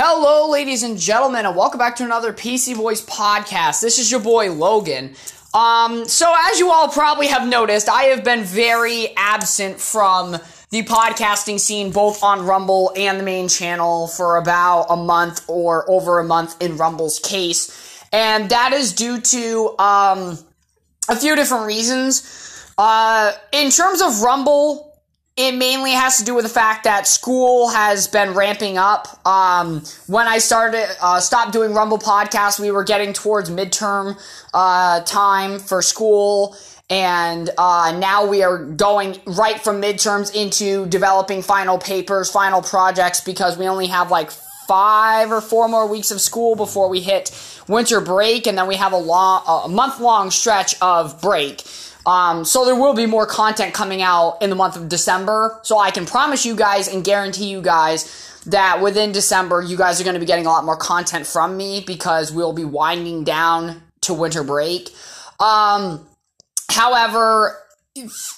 Hello, ladies and gentlemen, and welcome back to another PC Boys podcast. This is your boy Logan. Um, so as you all probably have noticed, I have been very absent from the podcasting scene, both on Rumble and the main channel, for about a month or over a month in Rumble's case, and that is due to um, a few different reasons. Uh, in terms of Rumble, it mainly has to do with the fact that school has been ramping up. Um, when I started, uh, stopped doing Rumble podcast, we were getting towards midterm uh, time for school, and uh, now we are going right from midterms into developing final papers, final projects, because we only have like five or four more weeks of school before we hit winter break, and then we have a long, a month long stretch of break. Um, so there will be more content coming out in the month of December. So I can promise you guys and guarantee you guys that within December, you guys are going to be getting a lot more content from me because we'll be winding down to winter break. Um, however,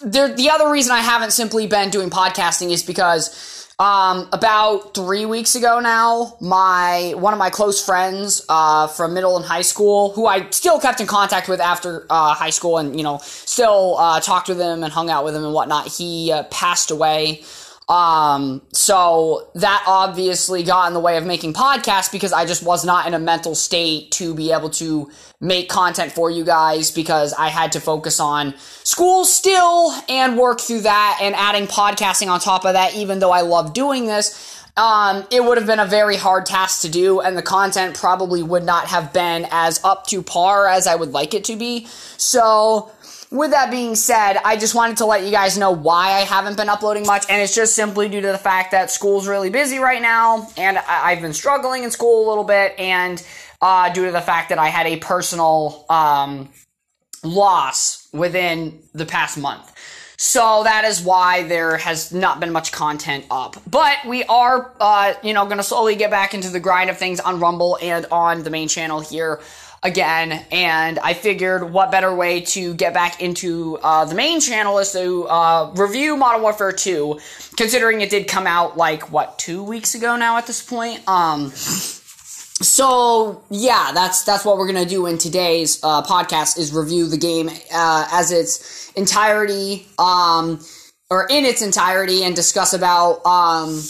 there, the other reason I haven't simply been doing podcasting is because um, about three weeks ago now, my one of my close friends uh, from middle and high school, who I still kept in contact with after uh, high school, and you know, still uh, talked with him and hung out with him and whatnot. He uh, passed away. Um, so that obviously got in the way of making podcasts because I just was not in a mental state to be able to make content for you guys because I had to focus on school still and work through that and adding podcasting on top of that, even though I love doing this. Um, it would have been a very hard task to do, and the content probably would not have been as up to par as I would like it to be. So, with that being said, I just wanted to let you guys know why I haven't been uploading much, and it's just simply due to the fact that school's really busy right now, and I- have been struggling in school a little bit, and uh, due to the fact that I had a personal um, loss within the past month. So that is why there has not been much content up. But we are, uh, you know, going to slowly get back into the grind of things on Rumble and on the main channel here again. And I figured what better way to get back into uh, the main channel is to uh, review Modern Warfare 2, considering it did come out like, what, two weeks ago now at this point? Um, so yeah, that's that's what we're gonna do in today's uh, podcast is review the game uh, as its entirety, um, or in its entirety, and discuss about um,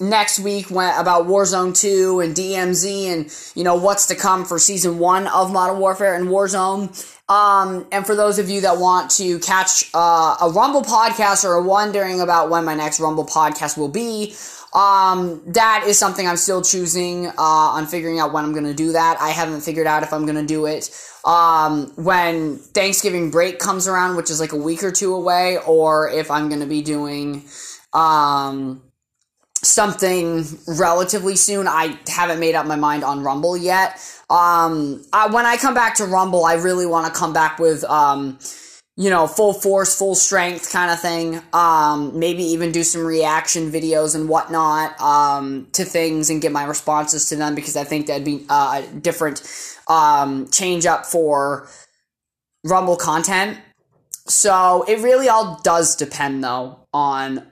next week when, about Warzone two and DMZ and you know what's to come for season one of Modern Warfare and Warzone. Um, and for those of you that want to catch uh, a Rumble podcast or are wondering about when my next Rumble podcast will be, um, that is something I'm still choosing uh, on figuring out when I'm going to do that. I haven't figured out if I'm going to do it um, when Thanksgiving break comes around, which is like a week or two away, or if I'm going to be doing um, something relatively soon. I haven't made up my mind on Rumble yet. Um, I, when I come back to Rumble, I really want to come back with um, you know, full force, full strength kind of thing. Um, maybe even do some reaction videos and whatnot um, to things and get my responses to them because I think that'd be uh, a different um, change up for Rumble content. So it really all does depend though on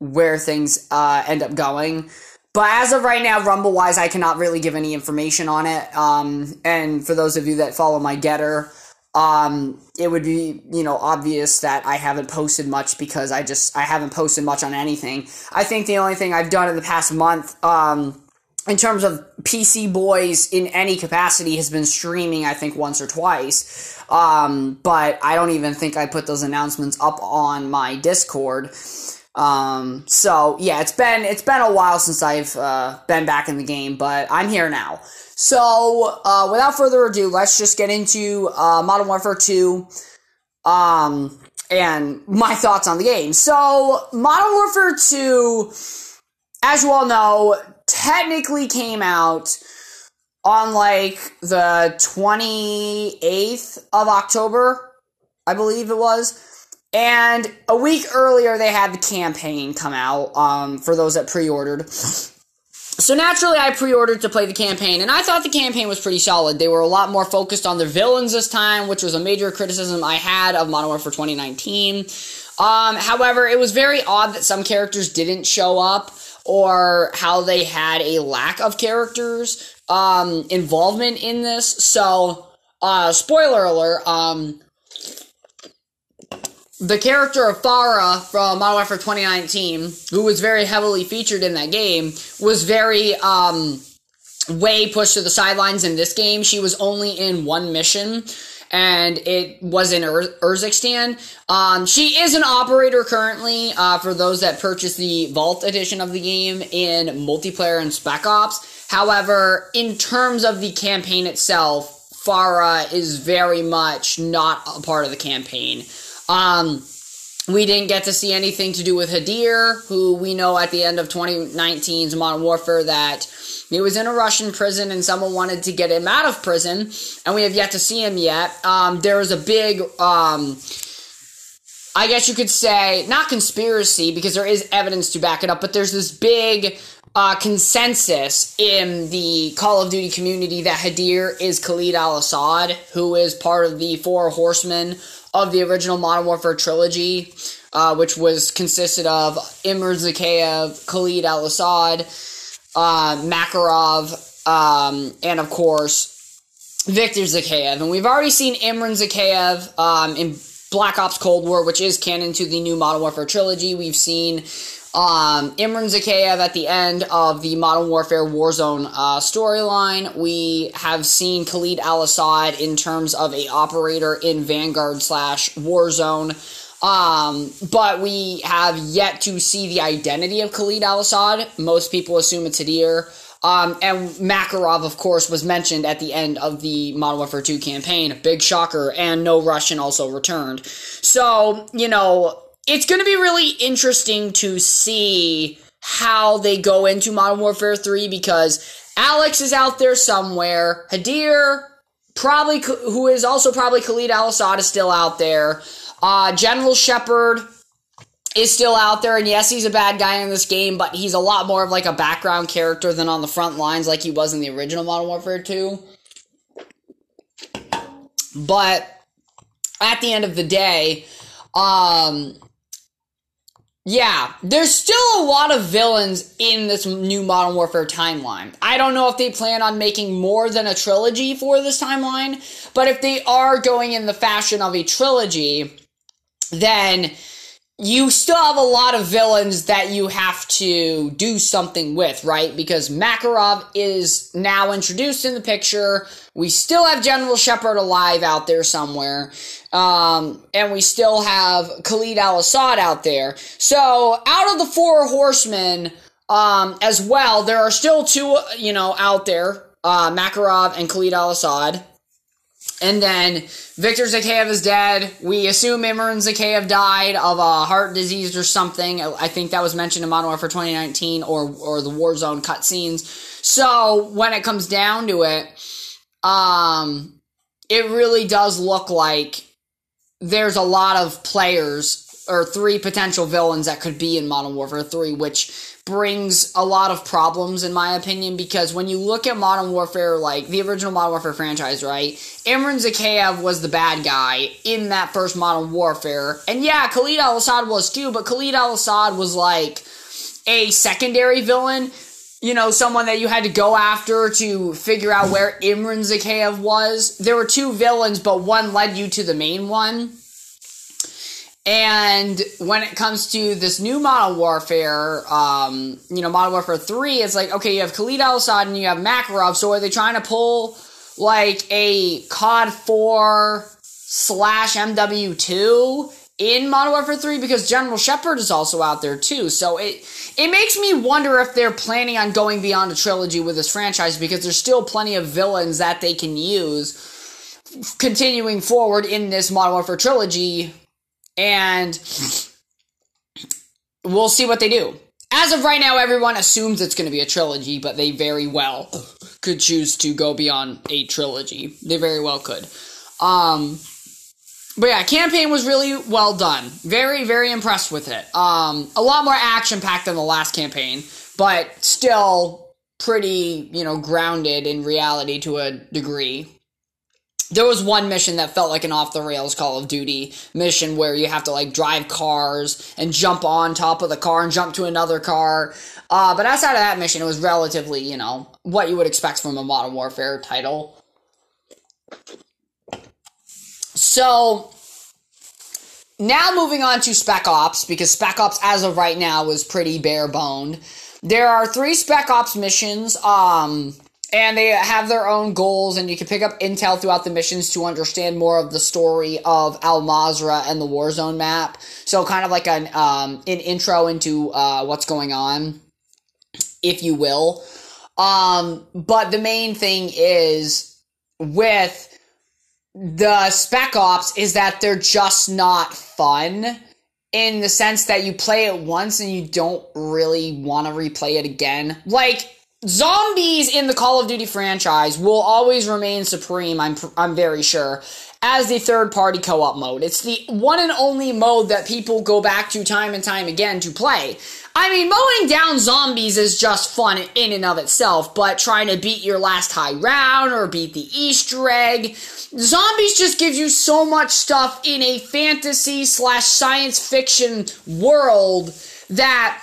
where things uh, end up going. But as of right now, Rumble wise, I cannot really give any information on it. Um, and for those of you that follow my Gettr, um, it would be, you know, obvious that I haven't posted much because I just, I haven't posted much on anything. I think the only thing I've done in the past month, um, in terms of PC boys in any capacity has been streaming, I think once or twice. Um, but I don't even think I put those announcements up on my Discord. Um, so yeah, it's been, it's been a while since I've, uh, been back in the game, but I'm here now. So, uh, without further ado, let's just get into uh, Modern Warfare 2 um, and my thoughts on the game. So, Modern Warfare 2, as you all know, technically came out on like the 28th of October, I believe it was. And a week earlier, they had the campaign come out um, for those that pre ordered. So naturally, I pre-ordered to play the campaign, and I thought the campaign was pretty solid. They were a lot more focused on their villains this time, which was a major criticism I had of Modern Warfare 2019. Um, however, it was very odd that some characters didn't show up. or how they had a lack of characters um, involvement in this. So, uh, spoiler alert, um, the character of Farah from Modern Warfare 2019, who was very heavily featured in that game, was very um, way pushed to the sidelines in this game. She was only in one mission, and it was in Ur- Urzikstan. Um, she is an operator currently uh, for those that purchased the Vault edition of the game in multiplayer and Spec Ops. However, in terms of the campaign itself, Farah is very much not a part of the campaign. Um, we didn't get to see anything to do with Hadir, who we know at the end of 2019's Modern Warfare that he was in a Russian prison and someone wanted to get him out of prison, and we have yet to see him yet. Um, there was a big, um, I guess you could say, not conspiracy, because there is evidence to back it up, but there's this big uh, consensus in the Call of Duty community that Hadir is Khalid al Assad, who is part of the Four Horsemen of the original Modern Warfare trilogy, uh, which was consisted of Imran Zakhaev, Khalid al Assad, uh, Makarov, um, and of course Victor Zakhaev. And we've already seen Imran Zakhaev um, in Black Ops Cold War, which is canon to the new Modern Warfare trilogy. We've seen um, Imran Zakhaev at the end of the Modern Warfare Warzone uh, storyline. We have seen Khalid Al Assad in terms of a operator in Vanguard slash Warzone. Um, but we have yet to see the identity of Khalid Al Assad. Most people assume it's Hadir. Um, and Makarov, of course, was mentioned at the end of the Modern Warfare 2 campaign. Big shocker. And no Russian also returned. So, you know, it's going to be really interesting to see how they go into Modern Warfare 3 because Alex is out there somewhere. Hadir, probably, who is also probably Khalid Al Assad, is still out there. Uh, General Shepard is still out there, and yes, he's a bad guy in this game, but he's a lot more of like a background character than on the front lines like he was in the original Modern Warfare 2. But at the end of the day, um, yeah, there's still a lot of villains in this new Modern Warfare timeline. I don't know if they plan on making more than a trilogy for this timeline, but if they are going in the fashion of a trilogy, then you still have a lot of villains that you have to do something with, right? Because Makarov is now introduced in the picture. We still have General Shepard alive out there somewhere. Um, and we still have Khalid al Assad out there. So, out of the four horsemen, um, as well, there are still two, you know, out there uh, Makarov and Khalid al Assad. And then Victor Zakhaev is dead. We assume Imran Zakhaev died of a heart disease or something. I think that was mentioned in Modern Warfare 2019 or or the Warzone cutscenes. So when it comes down to it, um, it really does look like there's a lot of players or three potential villains that could be in Modern Warfare 3, which brings a lot of problems in my opinion because when you look at Modern Warfare, like the original Modern Warfare franchise, right? Imran Zakhaev was the bad guy in that first Modern Warfare. And yeah, Khalid al Assad was too, but Khalid al Assad was like a secondary villain. You know, someone that you had to go after to figure out where Imran Zakhaev was. There were two villains, but one led you to the main one. And when it comes to this new Modern Warfare, um, you know, Modern Warfare 3, it's like, okay, you have Khalid al Assad and you have Makarov, so are they trying to pull like a COD 4 slash MW2 in Modern Warfare 3? Because General Shepard is also out there too. So it, it makes me wonder if they're planning on going beyond a trilogy with this franchise because there's still plenty of villains that they can use continuing forward in this Modern Warfare trilogy and we'll see what they do. As of right now, everyone assumes it's going to be a trilogy, but they very well could choose to go beyond a trilogy. They very well could. Um, but yeah, campaign was really well done. Very, very impressed with it. Um, a lot more action packed than the last campaign, but still pretty, you know, grounded in reality to a degree. There was one mission that felt like an off the rails Call of Duty mission where you have to like drive cars and jump on top of the car and jump to another car. Uh, but outside of that mission, it was relatively, you know, what you would expect from a Modern Warfare title. So, now moving on to Spec Ops, because Spec Ops as of right now is pretty bare boned. There are three Spec Ops missions. Um, and they have their own goals and you can pick up intel throughout the missions to understand more of the story of Al Mazrah and the warzone map. So kind of like an um, an intro into uh, what's going on if you will. Um, but the main thing is with the spec ops is that they're just not fun in the sense that you play it once and you don't really want to replay it again. Like zombies in the Call of Duty franchise will always remain supreme, I'm, I'm very sure, as the third party co op mode. It's the one and only mode that people go back to time and time again to play. I mean, mowing down zombies is just fun in and of itself, but trying to beat your last high round or beat the Easter egg, zombies just gives you so much stuff in a fantasy slash science fiction world that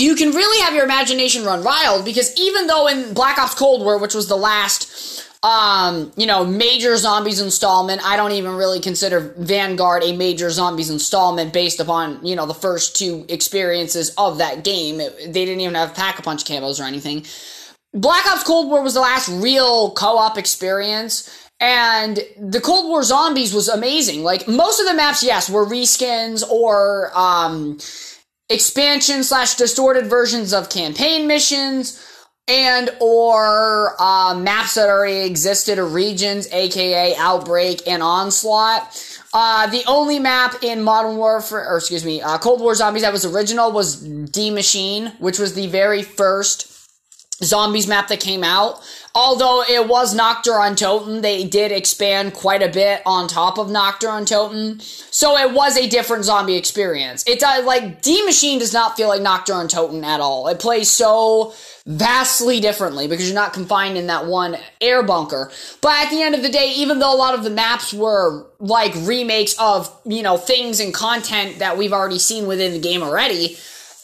you can really have your imagination run wild because even though in Black Ops Cold War, which was the last um, you know, major zombies installment. I don't even really consider Vanguard a major zombies installment based upon, you know, the first two experiences of that game. It, they didn't even have pack a punch camos or anything. Black Ops Cold War was the last real co-op experience. And the Cold War zombies was amazing. Like most of the maps, yes, were reskins or um expansion slash distorted versions of campaign missions and or uh, maps that already existed or regions aka outbreak and onslaught. Uh, the only map in modern warfare or excuse me uh, cold war zombies that was original was Die Maschine which was the very first zombies map that came out Although it was Nacht der Untoten, they did expand quite a bit on top of Nacht der Untoten. So it was a different zombie experience. It does, uh, like, Die Maschine does not feel like Nacht der Untoten at all. It plays so vastly differently because you're not confined in that one air bunker. But at the end of the day, even though a lot of the maps were like remakes of, you know, things and content that we've already seen within the game already,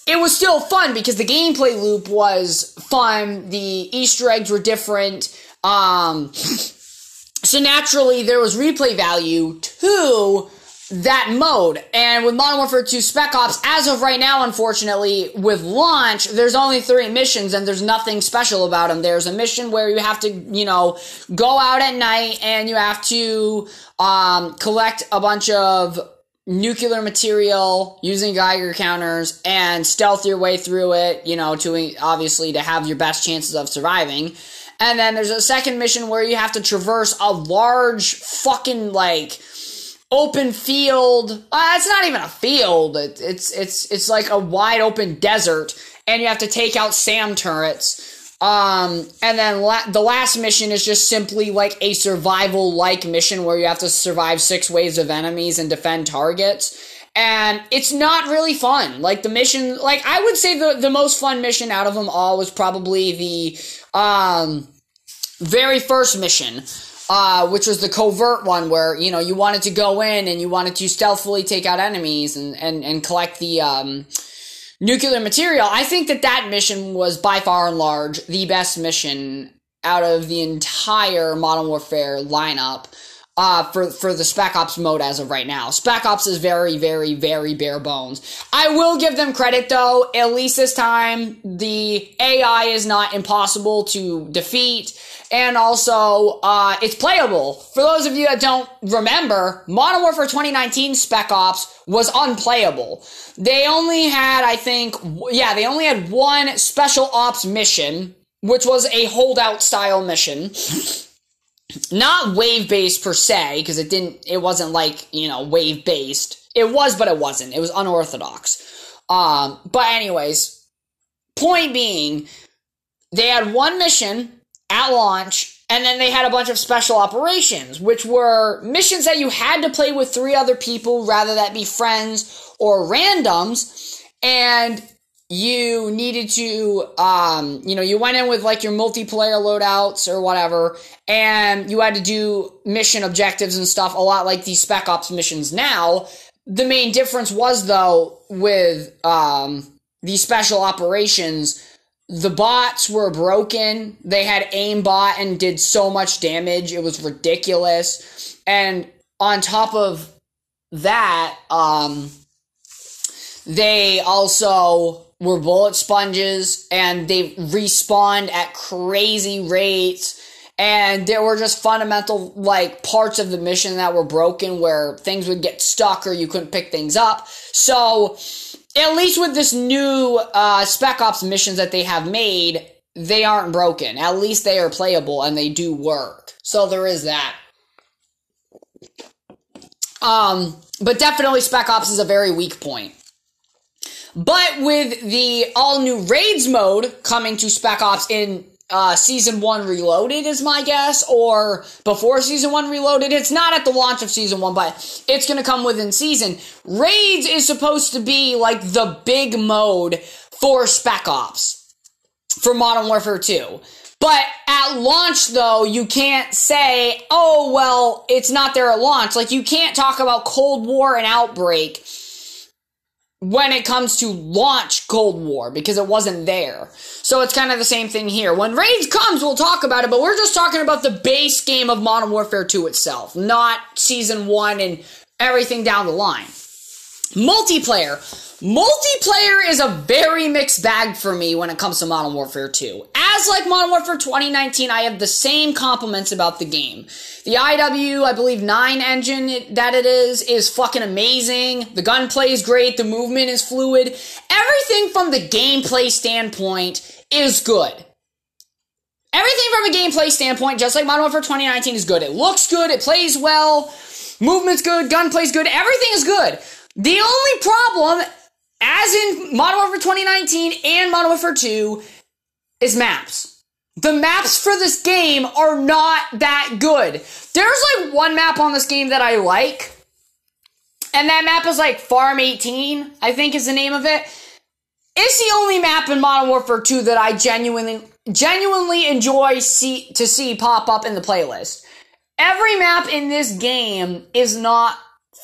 it was still fun because the gameplay loop was fun. The Easter eggs were different. Um, so naturally, there was replay value to that mode. And with Modern Warfare 2 Spec Ops, as of right now, unfortunately, with launch, there's only three missions and there's nothing special about them. There's a mission where you have to, you know, go out at night and you have to um, collect a bunch of nuclear material using Geiger counters and stealth your way through it, you know, to obviously to have your best chances of surviving. And then there's a second mission where you have to traverse a large fucking like open field. Uh, it's not even a field. It, it's it's it's like a wide open desert and you have to take out SAM turrets um, and then la- the last mission is just simply like a survival like mission where you have to survive six waves of enemies and defend targets. And it's not really fun. Like the mission, like I would say the, the most fun mission out of them all was probably the, um, very first mission. Uh, which was the covert one where, you know, you wanted to go in and you wanted to stealthily take out enemies and, and, and collect the, um, nuclear material, I think that that mission was by far and large the best mission out of the entire Modern Warfare lineup uh, for for the Spec Ops mode as of right now. Spec Ops is very, very, very bare bones. I will give them credit though. At least this time, the AI is not impossible to defeat, and also uh, it's playable. For those of you that don't remember, Modern Warfare 2019 Spec Ops was unplayable. They only had, I think, yeah, they only had one special ops mission, which was a holdout style mission not wave based per se because it didn't it wasn't like you know wave based it was but it wasn't. It was unorthodox. Um but anyways point being they had one mission at launch and then they had a bunch of special operations which were missions that you had to play with three other people rather that be friends or randoms. And you needed to, um, you know, you went in with like your multiplayer loadouts or whatever, and you had to do mission objectives and stuff a lot like these Spec Ops missions now. The main difference was though with um, these special operations, the bots were broken. They had aimbot and did so much damage. It was ridiculous. And on top of that, um, they also were bullet sponges and they respawned at crazy rates. And there were just fundamental, like, parts of the mission that were broken where things would get stuck or you couldn't pick things up. So, at least with this new uh, Spec Ops missions that they have made, they aren't broken. At least they are playable and they do work. So there is that. Um, but definitely Spec Ops is a very weak point. But with the all new raids mode coming to Spec Ops in uh, season one reloaded is my guess, or before season one reloaded. It's not at the launch of season one, but it's going to come within season. Raids is supposed to be like the big mode for Spec Ops for Modern Warfare 2. But at launch, though, you can't say, oh, well, it's not there at launch. Like, you can't talk about Cold War and Outbreak when it comes to launch Cold War because it wasn't there. So it's kind of the same thing here. When Raids comes, we'll talk about it, but we're just talking about the base game of Modern Warfare 2 itself, not Season 1 and everything down the line. Multiplayer. Multiplayer is a very mixed bag for me when it comes to Modern Warfare 2. As like Modern Warfare 2019, I have the same compliments about the game. The IW, I believe 9 engine that it is, is fucking amazing. The gunplay is great. The movement is fluid. Everything from the gameplay standpoint is good. Everything from a gameplay standpoint, just like Modern Warfare 2019, is good. It looks good. It plays well. Movement's good. Gunplay's good. Everything is good. The only problem as in Modern Warfare 2019 and Modern Warfare 2, is maps. The maps for this game are not that good. There's like one map on this game that I like, and that map is like Farm 18, I think is the name of it. It's the only map in Modern Warfare 2 that I genuinely genuinely enjoy see, to see pop up in the playlist. Every map in this game is not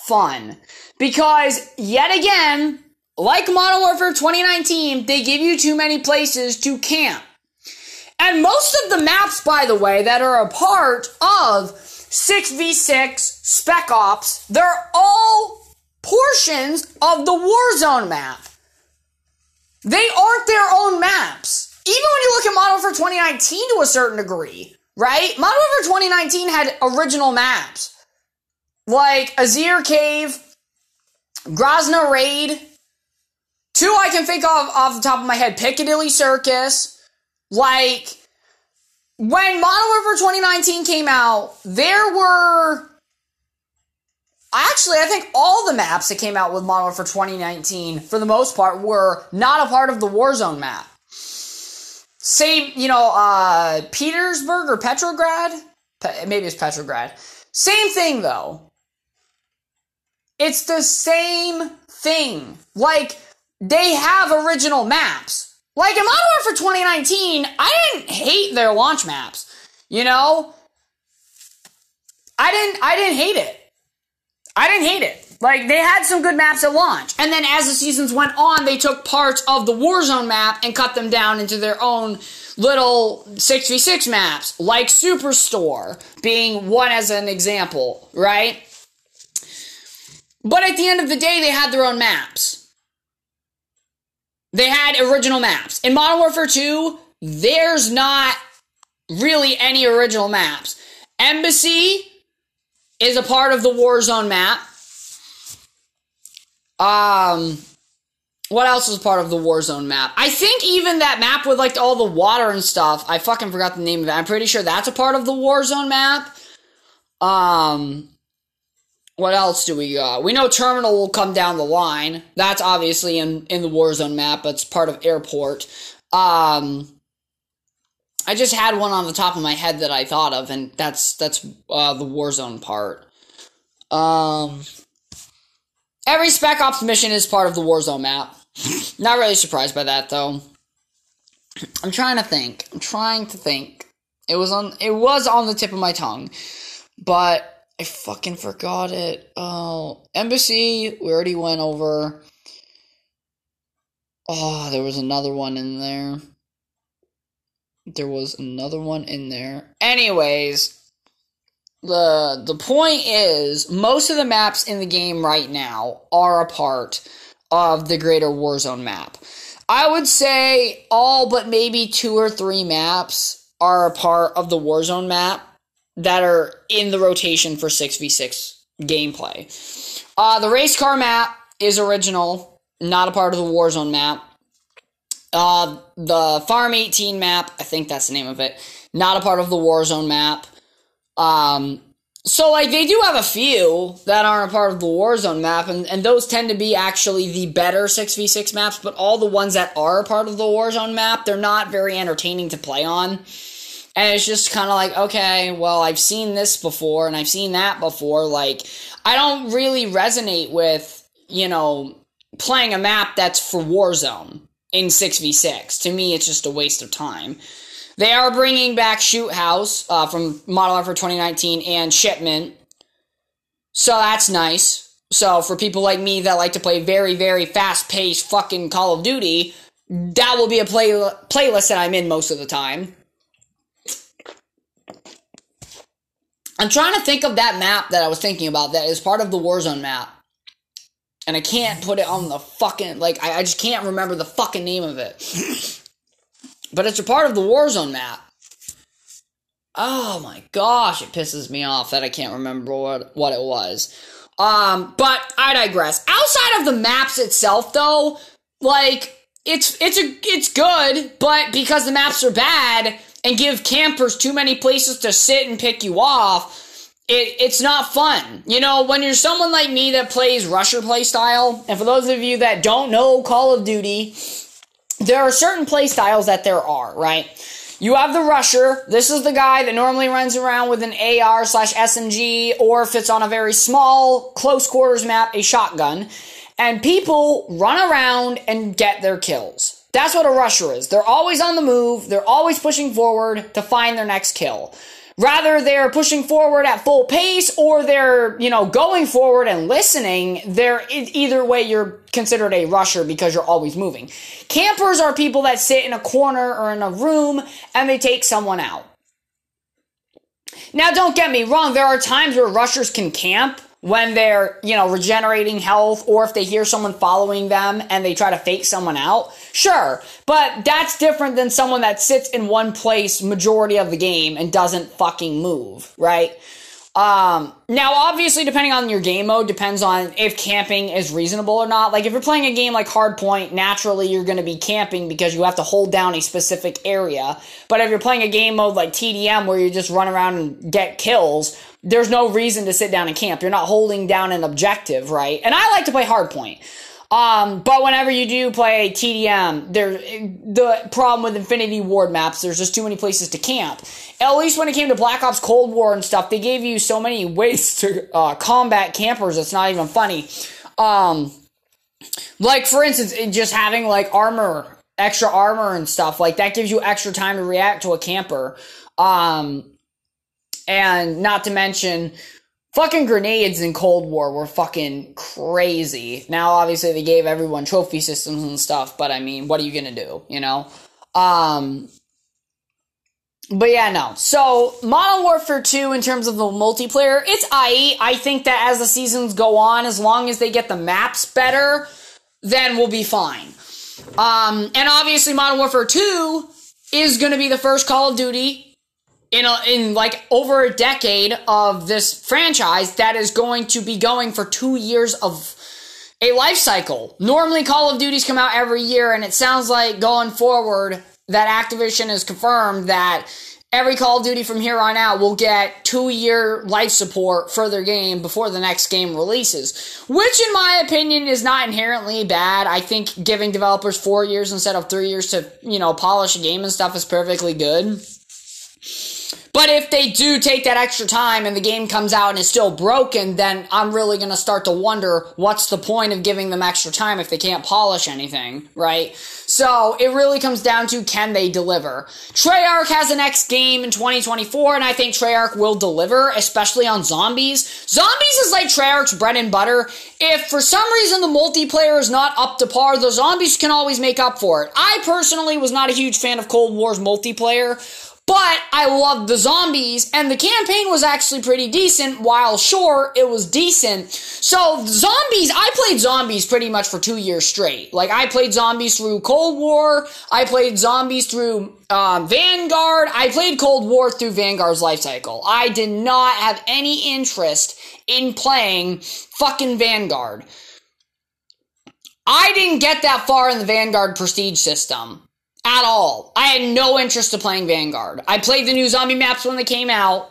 fun because yet again like Modern Warfare 2019, they give you too many places to camp. And most of the maps, by the way, that are a part of 6v6 Spec Ops, they're all portions of the Warzone map. They aren't their own maps. Even when you look at Modern Warfare 2019 to a certain degree, right? Modern Warfare 2019 had original maps. Like Azir Cave, Grazna Raid, Two I can think of off the top of my head Piccadilly Circus. Like, when Modern Warfare 2019 came out, there were. Actually, I think all the maps that came out with Modern Warfare 2019, for the most part, were not a part of the Warzone map. Same, you know, uh, Petersburg or Petrograd? Pe- maybe it's Petrograd. Same thing, though. It's the same thing. Like, they have original maps. Like in Modern Warfare 2019, I didn't hate their launch maps. You know? I didn't I didn't hate it. I didn't hate it. Like they had some good maps at launch. And then as the seasons went on, they took parts of the Warzone map and cut them down into their own little 6v6 maps, like Superstore being one as an example, right? But at the end of the day, they had their own maps. They had original maps. In Modern Warfare 2, there's not really any original maps. Embassy is a part of the Warzone map. Um, what else is part of the Warzone map? I think even that map with like all the water and stuff. I fucking forgot the name of it. I'm pretty sure that's a part of the Warzone map. Um, what else do we got? We know terminal will come down the line. That's obviously in in the Warzone map. It's part of airport. Um, I just had one on the top of my head that I thought of, and that's that's uh, the Warzone part. Um, every Spec Ops mission is part of the Warzone map. Not really surprised by that though. I'm trying to think. I'm trying to think. It was on it was on the tip of my tongue. But I fucking forgot it. Oh, Embassy, we already went over. Oh, there was another one in there. There was another one in there. Anyways, the the point is most of the maps in the game right now are a part of the greater Warzone map. I would say all but maybe two or three maps are a part of the Warzone map that are in the rotation for 6v6 gameplay. Uh, the race car map is original, not a part of the Warzone map. Uh, the Farm 18 map, I think that's the name of it, not a part of the Warzone map. Um, so, like, they do have a few that aren't a part of the Warzone map, and, and those tend to be actually the better 6v6 maps, but all the ones that are a part of the Warzone map, they're not very entertaining to play on. And it's just kind of like, okay, well, I've seen this before, and I've seen that before. Like, I don't really resonate with, you know, playing a map that's for Warzone in 6v6. To me, it's just a waste of time. They are bringing back Shoot House uh, from Modern Warfare 2019 and Shipment. So that's nice. So for people like me that like to play very, very fast paced fucking Call of Duty, that will be a play- playlist that I'm in most of the time. I'm trying to think of that map that I was thinking about that is part of the Warzone map and I can't put it on the fucking like I, I just can't remember the fucking name of it. but it's a part of the Warzone map. Oh my gosh, it pisses me off that I can't remember what what it was. Um, but I digress. Outside of the maps itself, though, like it's it's a it's good, but because the maps are bad and give campers too many places to sit and pick you off, it, it's not fun. You know, when you're someone like me that plays rusher play style, and for those of you that don't know Call of Duty, there are certain play styles that there are, right? You have the rusher. This is the guy that normally runs around with an AR slash SMG, or if it's on a very small, close quarters map, a shotgun. And people run around and get their kills. That's what a rusher is. They're always on the move. They're always pushing forward to find their next kill. Rather, they're pushing forward at full pace or they're, you know, going forward and listening. They're, either way, you're considered a rusher because you're always moving. Campers are people that sit in a corner or in a room and they take someone out. Now, don't get me wrong, there are times where rushers can camp when they're, you know, regenerating health or if they hear someone following them and they try to fake someone out. Sure. But that's different than someone that sits in one place majority of the game and doesn't fucking move, right? Um, now, obviously, depending on your game mode, depends on if camping is reasonable or not. Like, if you're playing a game like Hardpoint, naturally you're going to be camping because you have to hold down a specific area. But if you're playing a game mode like TDM where you just run around and get kills, there's no reason to sit down and camp. You're not holding down an objective, right? And I like to play Hardpoint. Um, but whenever you do play TDM, there the problem with Infinity Ward maps, there's just too many places to camp. At least when it came to Black Ops Cold War and stuff, they gave you so many ways to uh, combat campers. It's not even funny. Um, like for instance, just having like armor, extra armor and stuff like that gives you extra time to react to a camper. Um, and not to mention Fucking grenades in Cold War were fucking crazy. Now, obviously, they gave everyone trophy systems and stuff, but I mean, what are you gonna do, you know? Um, but yeah, no. So, Modern Warfare 2, in terms of the multiplayer, it's IE. I think that as the seasons go on, as long as they get the maps better, then we'll be fine. Um, and obviously, Modern Warfare 2 is gonna be the first Call of Duty in a, in like over a decade of this franchise that is going to be going for two years of a life cycle. Normally, Call of Duties come out every year, and it sounds like going forward that Activision has confirmed that every Call of Duty from here on out will get two year life support for their game before the next game releases. Which, in my opinion, is not inherently bad. I think giving developers four years instead of three years to, you know, polish a game and stuff is perfectly good. But if they do take that extra time and the game comes out and is still broken, then I'm really going to start to wonder what's the point of giving them extra time if they can't polish anything, right? So it really comes down to can they deliver? Treyarch has an X game in 2024, and I think Treyarch will deliver, especially on zombies. Zombies is like Treyarch's bread and butter. If for some reason the multiplayer is not up to par, the zombies can always make up for it. I personally was not a huge fan of Cold War's multiplayer. But I loved the zombies, and the campaign was actually pretty decent. While sure, it was decent. So zombies, I played zombies pretty much for two years straight. Like I played zombies through Cold War. I played zombies through um, Vanguard. I played Cold War through Vanguard's life cycle. I did not have any interest in playing fucking Vanguard. I didn't get that far in the Vanguard prestige system at all. I had no interest in playing Vanguard. I played the new zombie maps when they came out.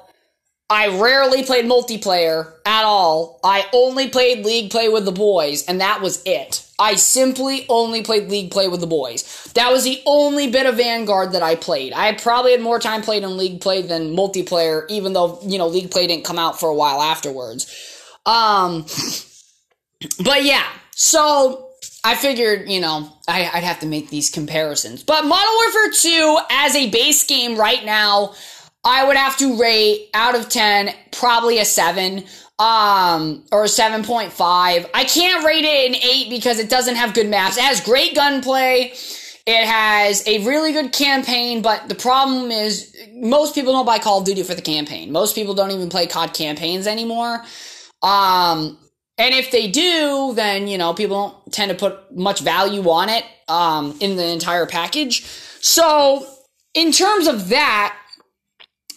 I rarely played multiplayer at all. I only played League play with the boys, and that was it. I simply only played League play with the boys. That was the only bit of Vanguard that I played. I probably had more time played in League play than multiplayer, even though, you know, League play didn't come out for a while afterwards. Um, but yeah, so I figured, you know, I, would have to make these comparisons. But Modern Warfare 2, as a base game right now, I would have to rate out of 10, probably a 7, um, or a 7.5. I can't rate it an 8 because it doesn't have good maps. It has great gunplay. It has a really good campaign, but the problem is most people don't buy Call of Duty for the campaign. Most people don't even play COD campaigns anymore. Um, and if they do, then, you know, people don't tend to put much value on it um, in the entire package. So, in terms of that,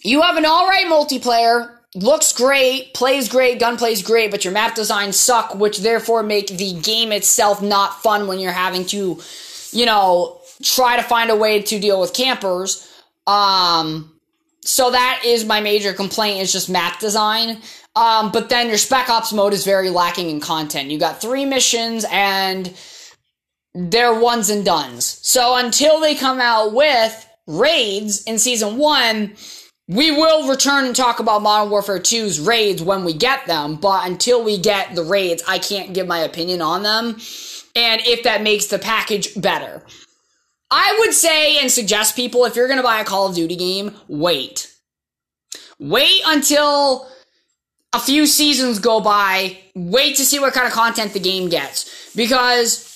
you have an alright multiplayer, looks great, plays great, gunplay's great, but your map designs suck, which therefore make the game itself not fun when you're having to, you know, try to find a way to deal with campers. Um, so that is my major complaint is just map design. Um, but then your Spec Ops mode is very lacking in content. You got three missions and they're ones and dones. So until they come out with raids in season one, we will return and talk about Modern Warfare 2's raids when we get them, but until we get the raids, I can't give my opinion on them and if that makes the package better. I would say and suggest people if you're going to buy a Call of Duty game, wait. Wait until a few seasons go by, wait to see what kind of content the game gets. Because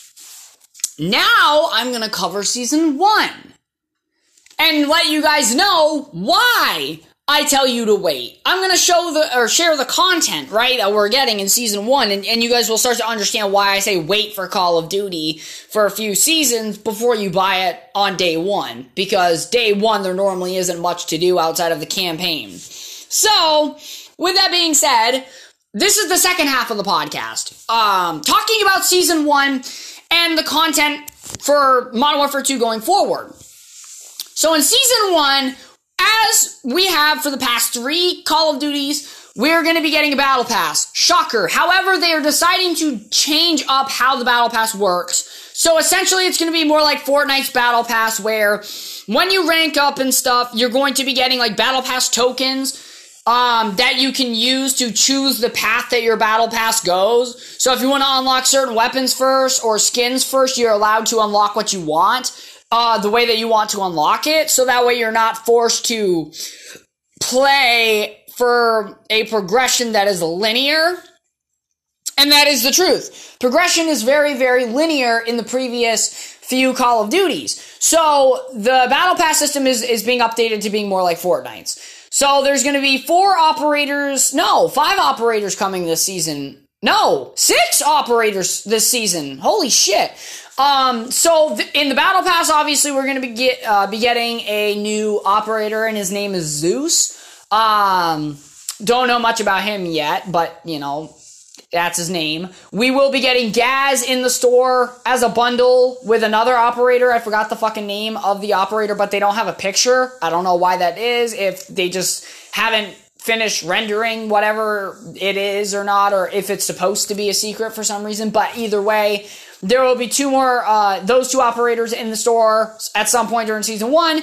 now I'm going to cover season one and let you guys know why I tell you to wait. I'm going to show the, or share the content, right, that we're getting in season one, and, and you guys will start to understand why I say wait for Call of Duty for a few seasons before you buy it on day one. Because day one, there normally isn't much to do outside of the campaign. So, with that being said, this is the second half of the podcast. Um, talking about season one and the content for Modern Warfare 2 going forward. So in season one, as we have for the past three Call of Duties, we're going to be getting a battle pass. Shocker. However, they are deciding to change up how the battle pass works. So essentially, it's going to be more like Fortnite's battle pass, where when you rank up and stuff, you're going to be getting like battle pass tokens um, that you can use to choose the path that your battle pass goes. So if you want to unlock certain weapons first or skins first, you're allowed to unlock what you want, uh, the way that you want to unlock it. So that way you're not forced to play for a progression that is linear. And that is the truth. Progression is very, very linear in the previous few Call of Duties. So the battle pass system is, is being updated to being more like Fortnite's. So there's going to be four operators, no, five operators coming this season. No, six operators this season. Holy shit. Um, so th- in the battle pass, obviously we're going to be get, uh, be getting a new operator and his name is Zeus. Um, don't know much about him yet, but you know, that's his name. We will be getting Gaz in the store as a bundle with another operator. I forgot the fucking name of the operator, but they don't have a picture. I don't know why that is. If they just haven't finished rendering whatever it is or not, or if it's supposed to be a secret for some reason. But either way, there will be two more, uh, those two operators in the store at some point during season one.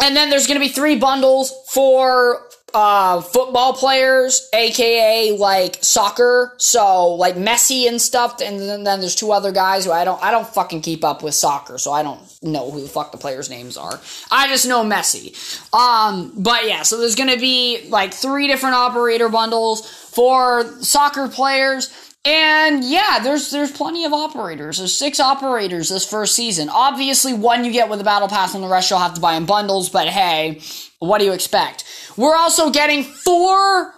and then there's going to be three bundles for uh, football players, aka like soccer, so like Messi and stuff, and then, then there's two other guys who I don't I don't fucking keep up with soccer, so I don't know who the fuck the players' names are. I just know Messi. Um, but yeah, so there's gonna be like three different operator bundles for soccer players. And yeah, there's there's plenty of operators. There's six operators this first season. Obviously, one you get with the battle pass, and the rest you'll have to buy in bundles. But hey, what do you expect? We're also getting four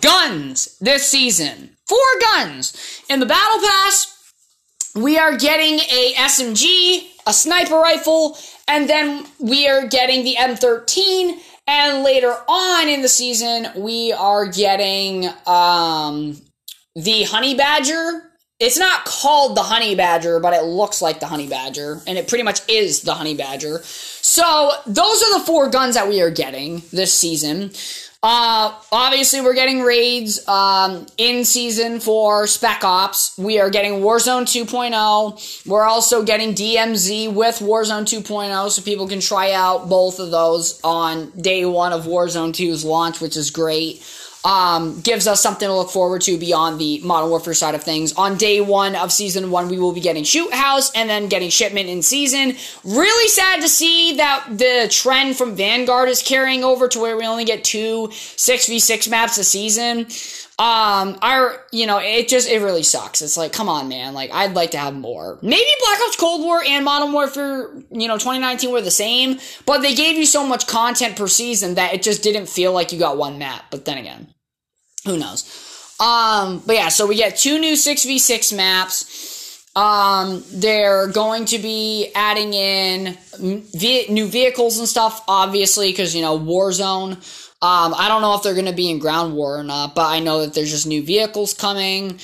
guns this season. Four guns in the battle pass. We are getting a SMG, a sniper rifle, and then we are getting the M13. And later on in the season, we are getting um, the honey badger. It's not called the honey badger, but it looks like the honey badger, and it pretty much is the honey badger. So those are the four guns that we are getting this season. Uh, obviously, we're getting raids um, in season for Spec Ops. We are getting Warzone 2.0. We're also getting DMZ with Warzone 2.0, so people can try out both of those on day one of Warzone 2's launch, which is great um, gives us something to look forward to beyond the Modern Warfare side of things. On day one of season one, we will be getting Shoot House and then getting Shipment in season. Really sad to see that the trend from Vanguard is carrying over to where we only get two 6v6 maps a season. Um, our, you know, it just, it really sucks. It's like, come on, man. Like, I'd like to have more. Maybe Black Ops Cold War and Modern Warfare, you know, 2019 were the same, but they gave you so much content per season that it just didn't feel like you got one map. But then again, who knows? Um, but yeah, so we get two new 6v6 maps. Um, they're going to be adding in ve- new vehicles and stuff, obviously, because, you know, Warzone. Um, I don't know if they're going to be in ground war or not, but I know that there's just new vehicles coming.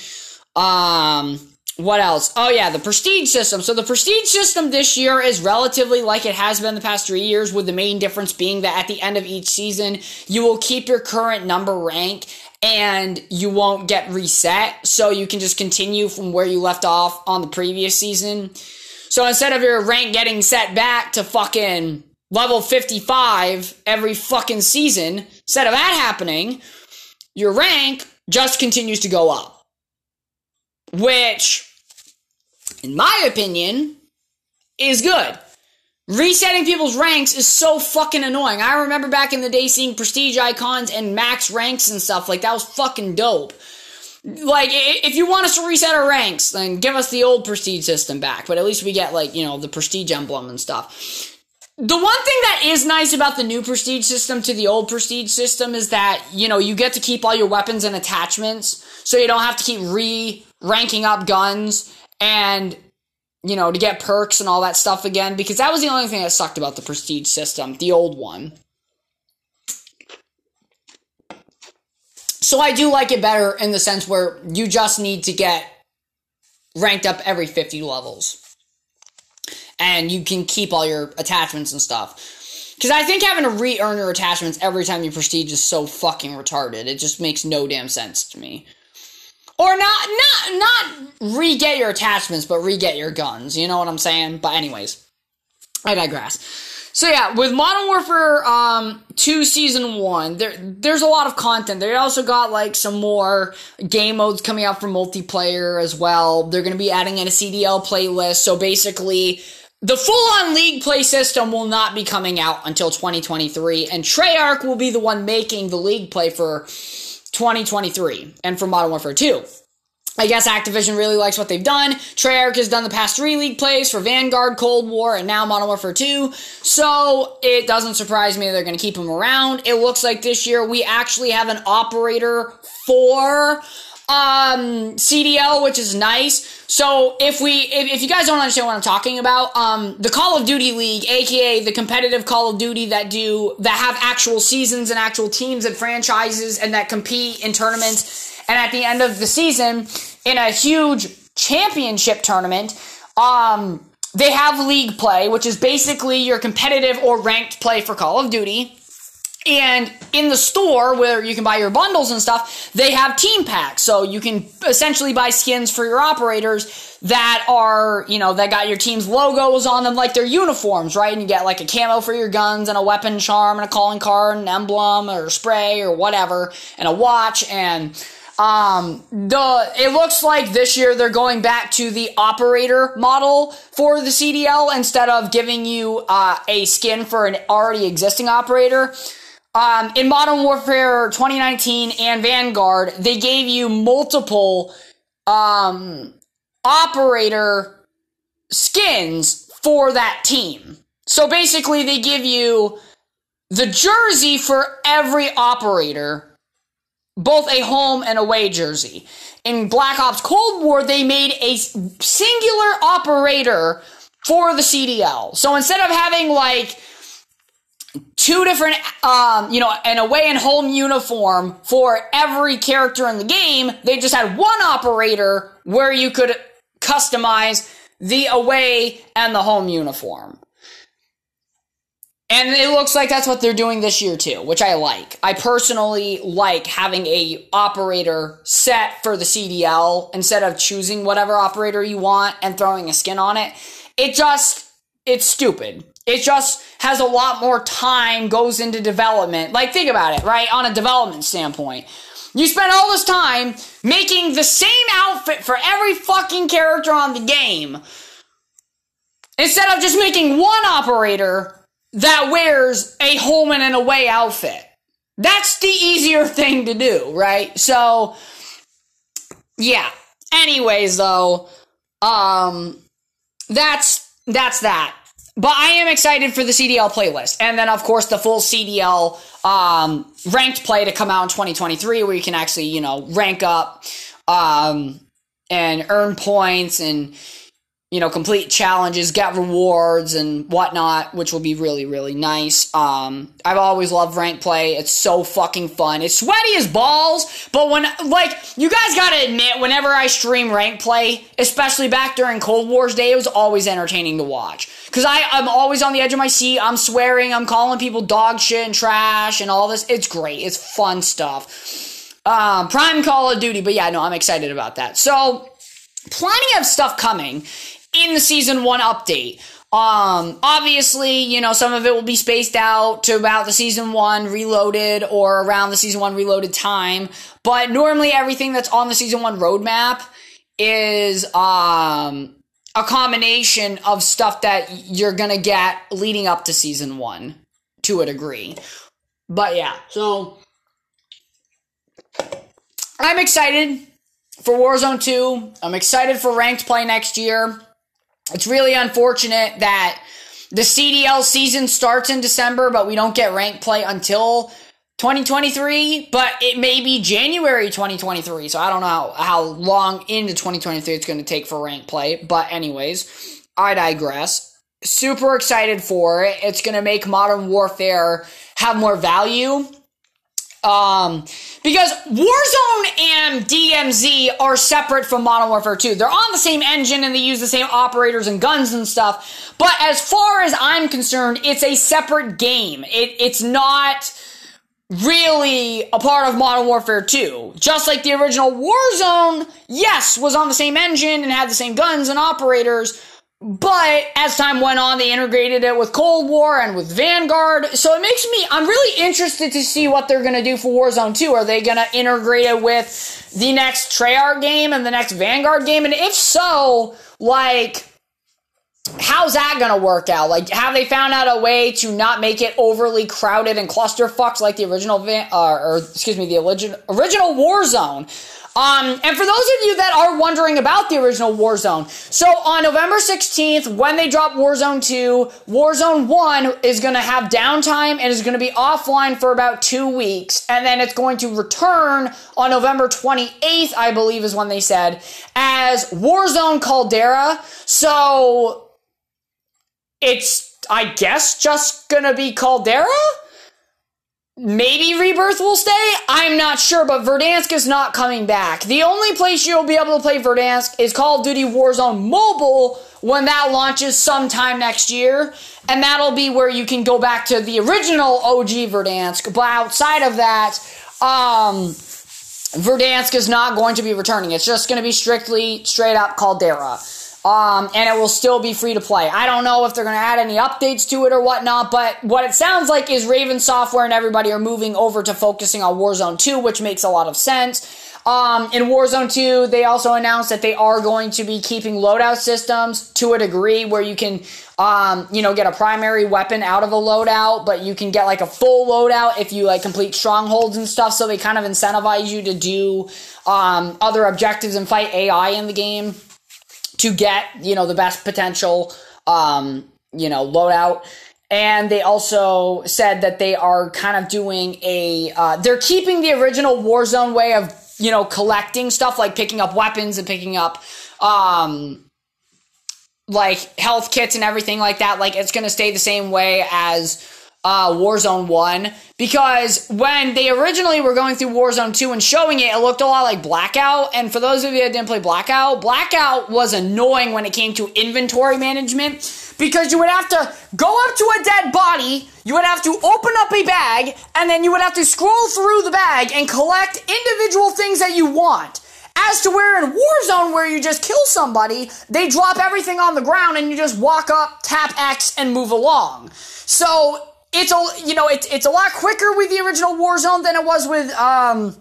Um, what else? Oh yeah, the prestige system. So the prestige system this year is relatively like it has been the past three years, with the main difference being that at the end of each season, you will keep your current number rank and you won't get reset. So you can just continue from where you left off on the previous season. So instead of your rank getting set back to fucking level 55 every fucking season, instead of that happening, your rank just continues to go up. Which, in my opinion, is good. Resetting people's ranks is so fucking annoying. I remember back in the day seeing prestige icons and max ranks and stuff. Like, that was fucking dope. Like, if you want us to reset our ranks, then give us the old prestige system back. But at least we get, like, you know, the prestige emblem and stuff. The one thing that is nice about the new prestige system to the old prestige system is that, you know, you get to keep all your weapons and attachments, so you don't have to keep re ranking up guns and, you know, to get perks and all that stuff again, because that was the only thing that sucked about the prestige system, the old one. So I do like it better in the sense where you just need to get ranked up every 50 levels and you can keep all your attachments and stuff. Because I think having to re earn your attachments every time you prestige is so fucking retarded. It just makes no damn sense to me. Or not, not, not re get your attachments, but re get your guns. You know what I'm saying? But, anyways, I digress. So yeah, with Modern Warfare um, 2 Season 1, there there's a lot of content. They also got like some more game modes coming out for multiplayer as well. They're going to be adding in a CDL playlist. So basically, the full on league play system will not be coming out until 2023, and Treyarch will be the one making the league play for 2023 and for Modern Warfare 2. I guess Activision really likes what they've done. Treyarch has done the past three league plays for Vanguard, Cold War, and now Modern Warfare 2. So it doesn't surprise me they're going to keep them around. It looks like this year we actually have an operator for um, CDL, which is nice. So if we, if, if, you guys don't understand what I'm talking about, um, the Call of Duty League, aka the competitive Call of Duty that do, that have actual seasons and actual teams and franchises and that compete in tournaments, and at the end of the season, in a huge championship tournament, um, they have league play, which is basically your competitive or ranked play for Call of Duty. And in the store where you can buy your bundles and stuff, they have team packs. So you can essentially buy skins for your operators that are, you know, that got your team's logos on them like their uniforms, right? And you get like a camo for your guns and a weapon charm and a calling card and an emblem or spray or whatever and a watch and um, the it looks like this year they're going back to the operator model for the CDL instead of giving you uh, a skin for an already existing operator. Um, in Modern Warfare 2019 and Vanguard, they gave you multiple um, operator skins for that team. So basically, they give you the jersey for every operator both a home and away jersey. In Black Ops Cold War, they made a singular operator for the CDL. So instead of having like two different, um, you know, an away and home uniform for every character in the game, they just had one operator where you could customize the away and the home uniform. And it looks like that's what they're doing this year too, which I like. I personally like having a operator set for the CDL instead of choosing whatever operator you want and throwing a skin on it. It just it's stupid. It just has a lot more time goes into development. Like think about it, right? On a development standpoint. You spend all this time making the same outfit for every fucking character on the game. Instead of just making one operator that wears a home and an away outfit. That's the easier thing to do, right? So, yeah. Anyways, though, um, that's that's that. But I am excited for the CDL playlist, and then of course the full CDL um, ranked play to come out in 2023, where you can actually you know rank up um, and earn points and you know, complete challenges, get rewards and whatnot, which will be really, really nice. Um, I've always loved rank play. It's so fucking fun. It's sweaty as balls, but when, like, you guys gotta admit, whenever I stream rank play, especially back during Cold War's day, it was always entertaining to watch. Cause I, I'm always on the edge of my seat. I'm swearing, I'm calling people dog shit and trash and all this. It's great. It's fun stuff. Um, Prime Call of Duty, but yeah, no, I'm excited about that. So, plenty of stuff coming in the season one update. Um, obviously, you know, some of it will be spaced out to about the season one reloaded or around the season one reloaded time. But normally everything that's on the season one roadmap is, um, a combination of stuff that you're gonna get leading up to season one to a degree. But yeah, so I'm excited for Warzone 2. I'm excited for ranked play next year. It's really unfortunate that the CDL season starts in December, but we don't get ranked play until 2023, but it may be January 2023. So I don't know how, how long into 2023 it's going to take for ranked play. But, anyways, I digress. Super excited for it. It's going to make Modern Warfare have more value um, because Warzone and DMZ are separate from Modern Warfare 2. They're on the same engine and they use the same operators and guns and stuff. But as far as I'm concerned, it's a separate game. It, it's not really a part of Modern Warfare 2. Just like the original Warzone, yes, was on the same engine and had the same guns and operators, but as time went on, they integrated it with Cold War and with Vanguard. So it makes me, I'm really interested to see what they're going to do for Warzone 2. Are they going to integrate it with the next Treyarch game and the next Vanguard game? And if so, like, how's that going to work out? Like, have they found out a way to not make it overly crowded and clusterfucks like the original, Van, uh, or excuse me, the original, original Warzone? Um, and for those of you that are wondering about the original Warzone, so on November 16th, when they drop Warzone 2, Warzone 1 is going to have downtime and is going to be offline for about two weeks. And then it's going to return on November 28th, I believe is when they said, as Warzone Caldera. So it's, I guess, just going to be Caldera? Maybe Rebirth will stay? I'm not sure, but Verdansk is not coming back. The only place you'll be able to play Verdansk is Call of Duty Warzone Mobile, when that launches sometime next year. And that'll be where you can go back to the original OG Verdansk. But outside of that, um, Verdansk is not going to be returning. It's just going to be strictly straight up Caldera. Um, and it will still be free to play. I don't know if they're going to add any updates to it or whatnot, but what it sounds like is Raven Software and everybody are moving over to focusing on Warzone 2, which makes a lot of sense. Um, in Warzone 2, they also announced that they are going to be keeping loadout systems to a degree where you can, um, you know, get a primary weapon out of a loadout, but you can get like a full loadout if you like complete strongholds and stuff. So they kind of incentivize you to do um, other objectives and fight AI in the game to get, you know, the best potential, um, you know, loadout. And they also said that they are kind of doing a, uh, they're keeping the original Warzone way of you know, collecting stuff like picking up weapons and picking up, um, like health kits and everything like that. Like it's to stay the same way as uh, Warzone 1 because when they originally were going through Warzone 2 and showing it, it looked a lot like Blackout. And for those of you that didn't play Blackout, Blackout was annoying when it came to inventory management because you would have to go up to a dead body, you would have to open up a bag, and then you would have to scroll through the bag and collect individual things that you want. As to where in Warzone, where you just kill somebody, they drop everything on the ground and you just walk up, tap X, and move along. So it's a you know it's it's a lot quicker with the original Warzone than it was with um,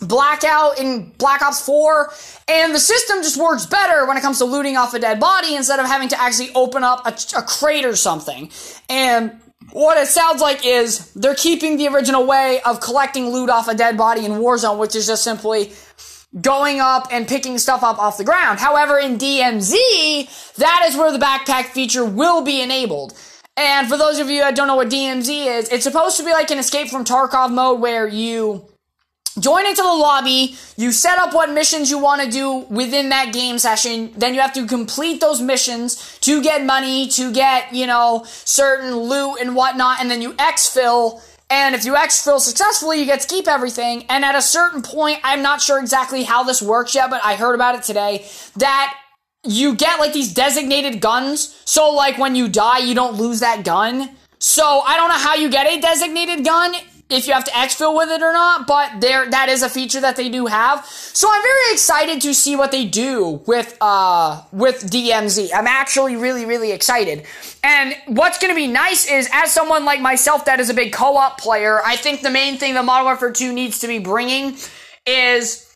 Blackout in Black Ops 4, and the system just works better when it comes to looting off a dead body instead of having to actually open up a, a crate or something. And what it sounds like is they're keeping the original way of collecting loot off a dead body in Warzone, which is just simply going up and picking stuff up off the ground. However, in DMZ, that is where the backpack feature will be enabled. And for those of you that don't know what DMZ is, it's supposed to be like an escape from Tarkov mode where you join into the lobby, you set up what missions you want to do within that game session, then you have to complete those missions to get money, to get, you know, certain loot and whatnot, and then you exfil. And if you exfil successfully, you get to keep everything. And at a certain point, I'm not sure exactly how this works yet, but I heard about it today, that you get like these designated guns. So like when you die, you don't lose that gun. So I don't know how you get a designated gun if you have to exfil with it or not, but there that is a feature that they do have. So I'm very excited to see what they do with uh with DMZ. I'm actually really really excited. And what's going to be nice is as someone like myself that is a big co-op player, I think the main thing that Modern Warfare 2 needs to be bringing is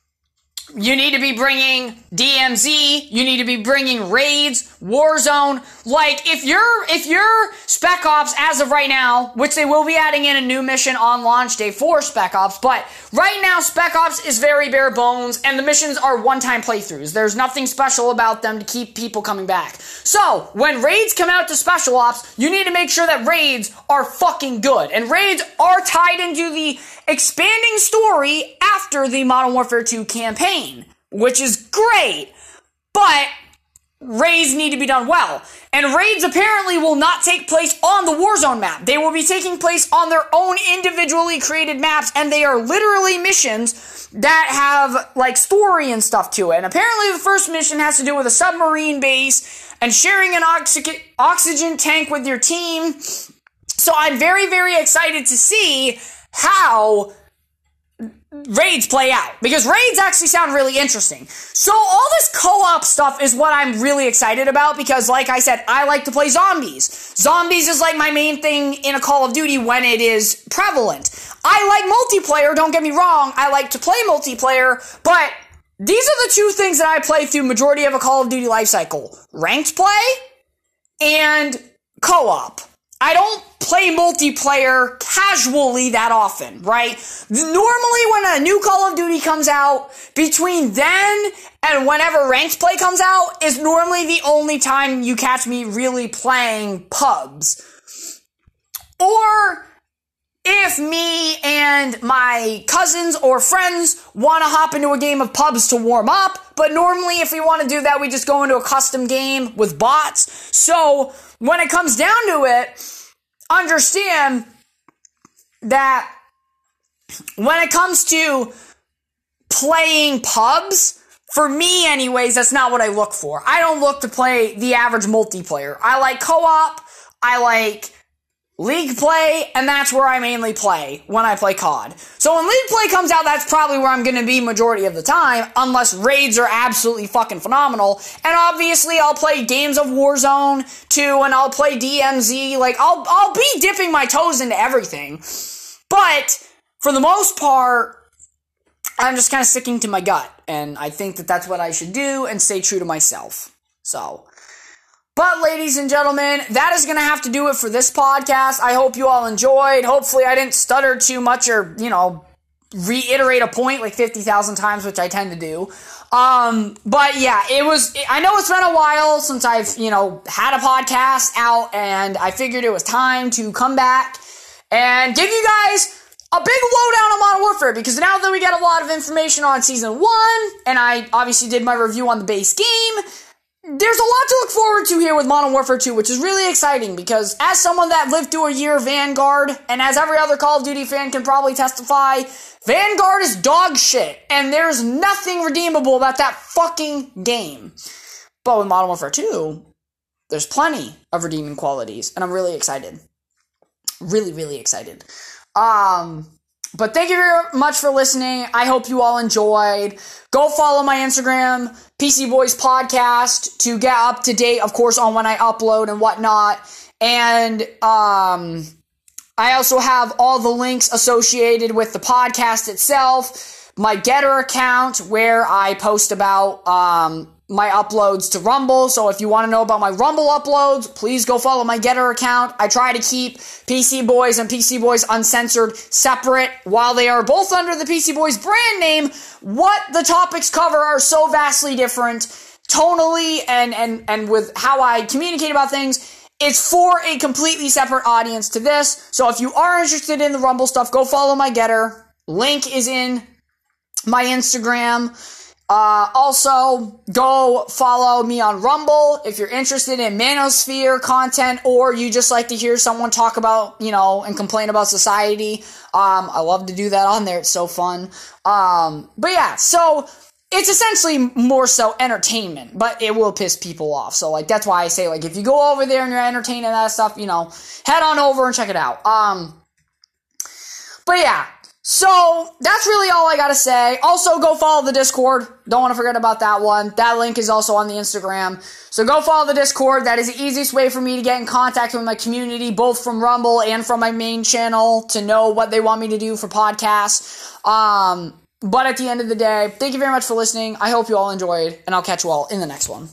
you need to be bringing DMZ. You need to be bringing raids, Warzone. Like if you're if you're Spec Ops as of right now, which they will be adding in a new mission on launch day for Spec Ops, but right now Spec Ops is very bare bones, and the missions are one-time playthroughs. There's nothing special about them to keep people coming back. So when raids come out to Special Ops, you need to make sure that raids are fucking good, and raids are tied into the expanding story after the Modern Warfare 2 campaign, which is great, but raids need to be done well. And raids apparently will not take place on the Warzone map. They will be taking place on their own individually created maps, and they are literally missions that have like story and stuff to it. And apparently the first mission has to do with a submarine base and sharing an oxy- oxygen tank with your team. So I'm very, very excited to see how raids play out because raids actually sound really interesting. So all this co-op stuff is what I'm really excited about because like I said, I like to play zombies. Zombies is like my main thing in a Call of Duty when it is prevalent. I like multiplayer, don't get me wrong. I like to play multiplayer, but these are the two things that I play through majority of a Call of Duty lifecycle. Ranked play and co-op. I don't play multiplayer casually that often, right? Normally when a new Call of Duty comes out, between then and whenever ranked play comes out is normally the only time you catch me really playing pubs. Or if me and my cousins or friends want to hop into a game of pubs to warm up, but normally if we want to do that, we just go into a custom game with bots. So when it comes down to it, understand that when it comes to playing pubs, for me, anyways, that's not what I look for. I don't look to play the average multiplayer. I like co-op. I like league play, and that's where I mainly play when I play COD. So when league play comes out, that's probably where I'm to be majority of the time, unless raids are absolutely fucking phenomenal. And obviously, I'll play games of Warzone too, and I'll play DMZ. Like I'll I'll be dipping my toes into everything, but for the most part, I'm just kind of sticking to my gut, and I think that that's what I should do and stay true to myself. So. But, ladies and gentlemen, that is going to have to do it for this podcast. I hope you all enjoyed. Hopefully, I didn't stutter too much or, you know, reiterate a point like 50,000 times, which I tend to do. Um, but yeah, it was, I know it's been a while since I've, you know, had a podcast out and I figured it was time to come back and give you guys a big lowdown on Modern Warfare because now that we got a lot of information on season one and I obviously did my review on the base game, there's a lot to look forward to here with Modern Warfare 2, which is really exciting because as someone that lived through a year of Vanguard, and as every other Call of Duty fan can probably testify, Vanguard is dog shit, and there's nothing redeemable about that fucking game. But with Modern Warfare 2, there's plenty of redeeming qualities, and I'm really excited. Really, really excited. Um, but thank you very much for listening. I hope you all enjoyed. Go follow my Instagram, PC Boys Podcast, to get up to date, of course, on when I upload and whatnot. And um, I also have all the links associated with the podcast itself, my Gettr account, where I post about um, my uploads to Rumble. So if you want to know about my Rumble uploads, please go follow my Gettr account. I try to keep PC Boys and PC Boys Uncensored separate while they are both under the PC Boys brand name. What the topics cover are so vastly different tonally and, and, and with how I communicate about things. It's for a completely separate audience to this. So if you are interested in the Rumble stuff, go follow my Gettr. Link is in my Instagram. Uh, also, go follow me on Rumble if you're interested in Manosphere content or you just like to hear someone talk about, you know, and complain about society. Um, I love to do that on there. It's so fun. Um, but yeah, so it's essentially more so entertainment, but it will piss people off. So like that's why I say like if you go over there and you're entertaining that stuff, you know, head on over and check it out. Um, but yeah, so that's really all I gotta say. Also, go follow the Discord. Don't want to forget about that one. That link is also on the Instagram. So go follow the Discord. That is the easiest way for me to get in contact with my community, both from Rumble and from my main channel, to know what they want me to do for podcasts. Um, but at the end of the day, thank you very much for listening. I hope you all enjoyed, and I'll catch you all in the next one.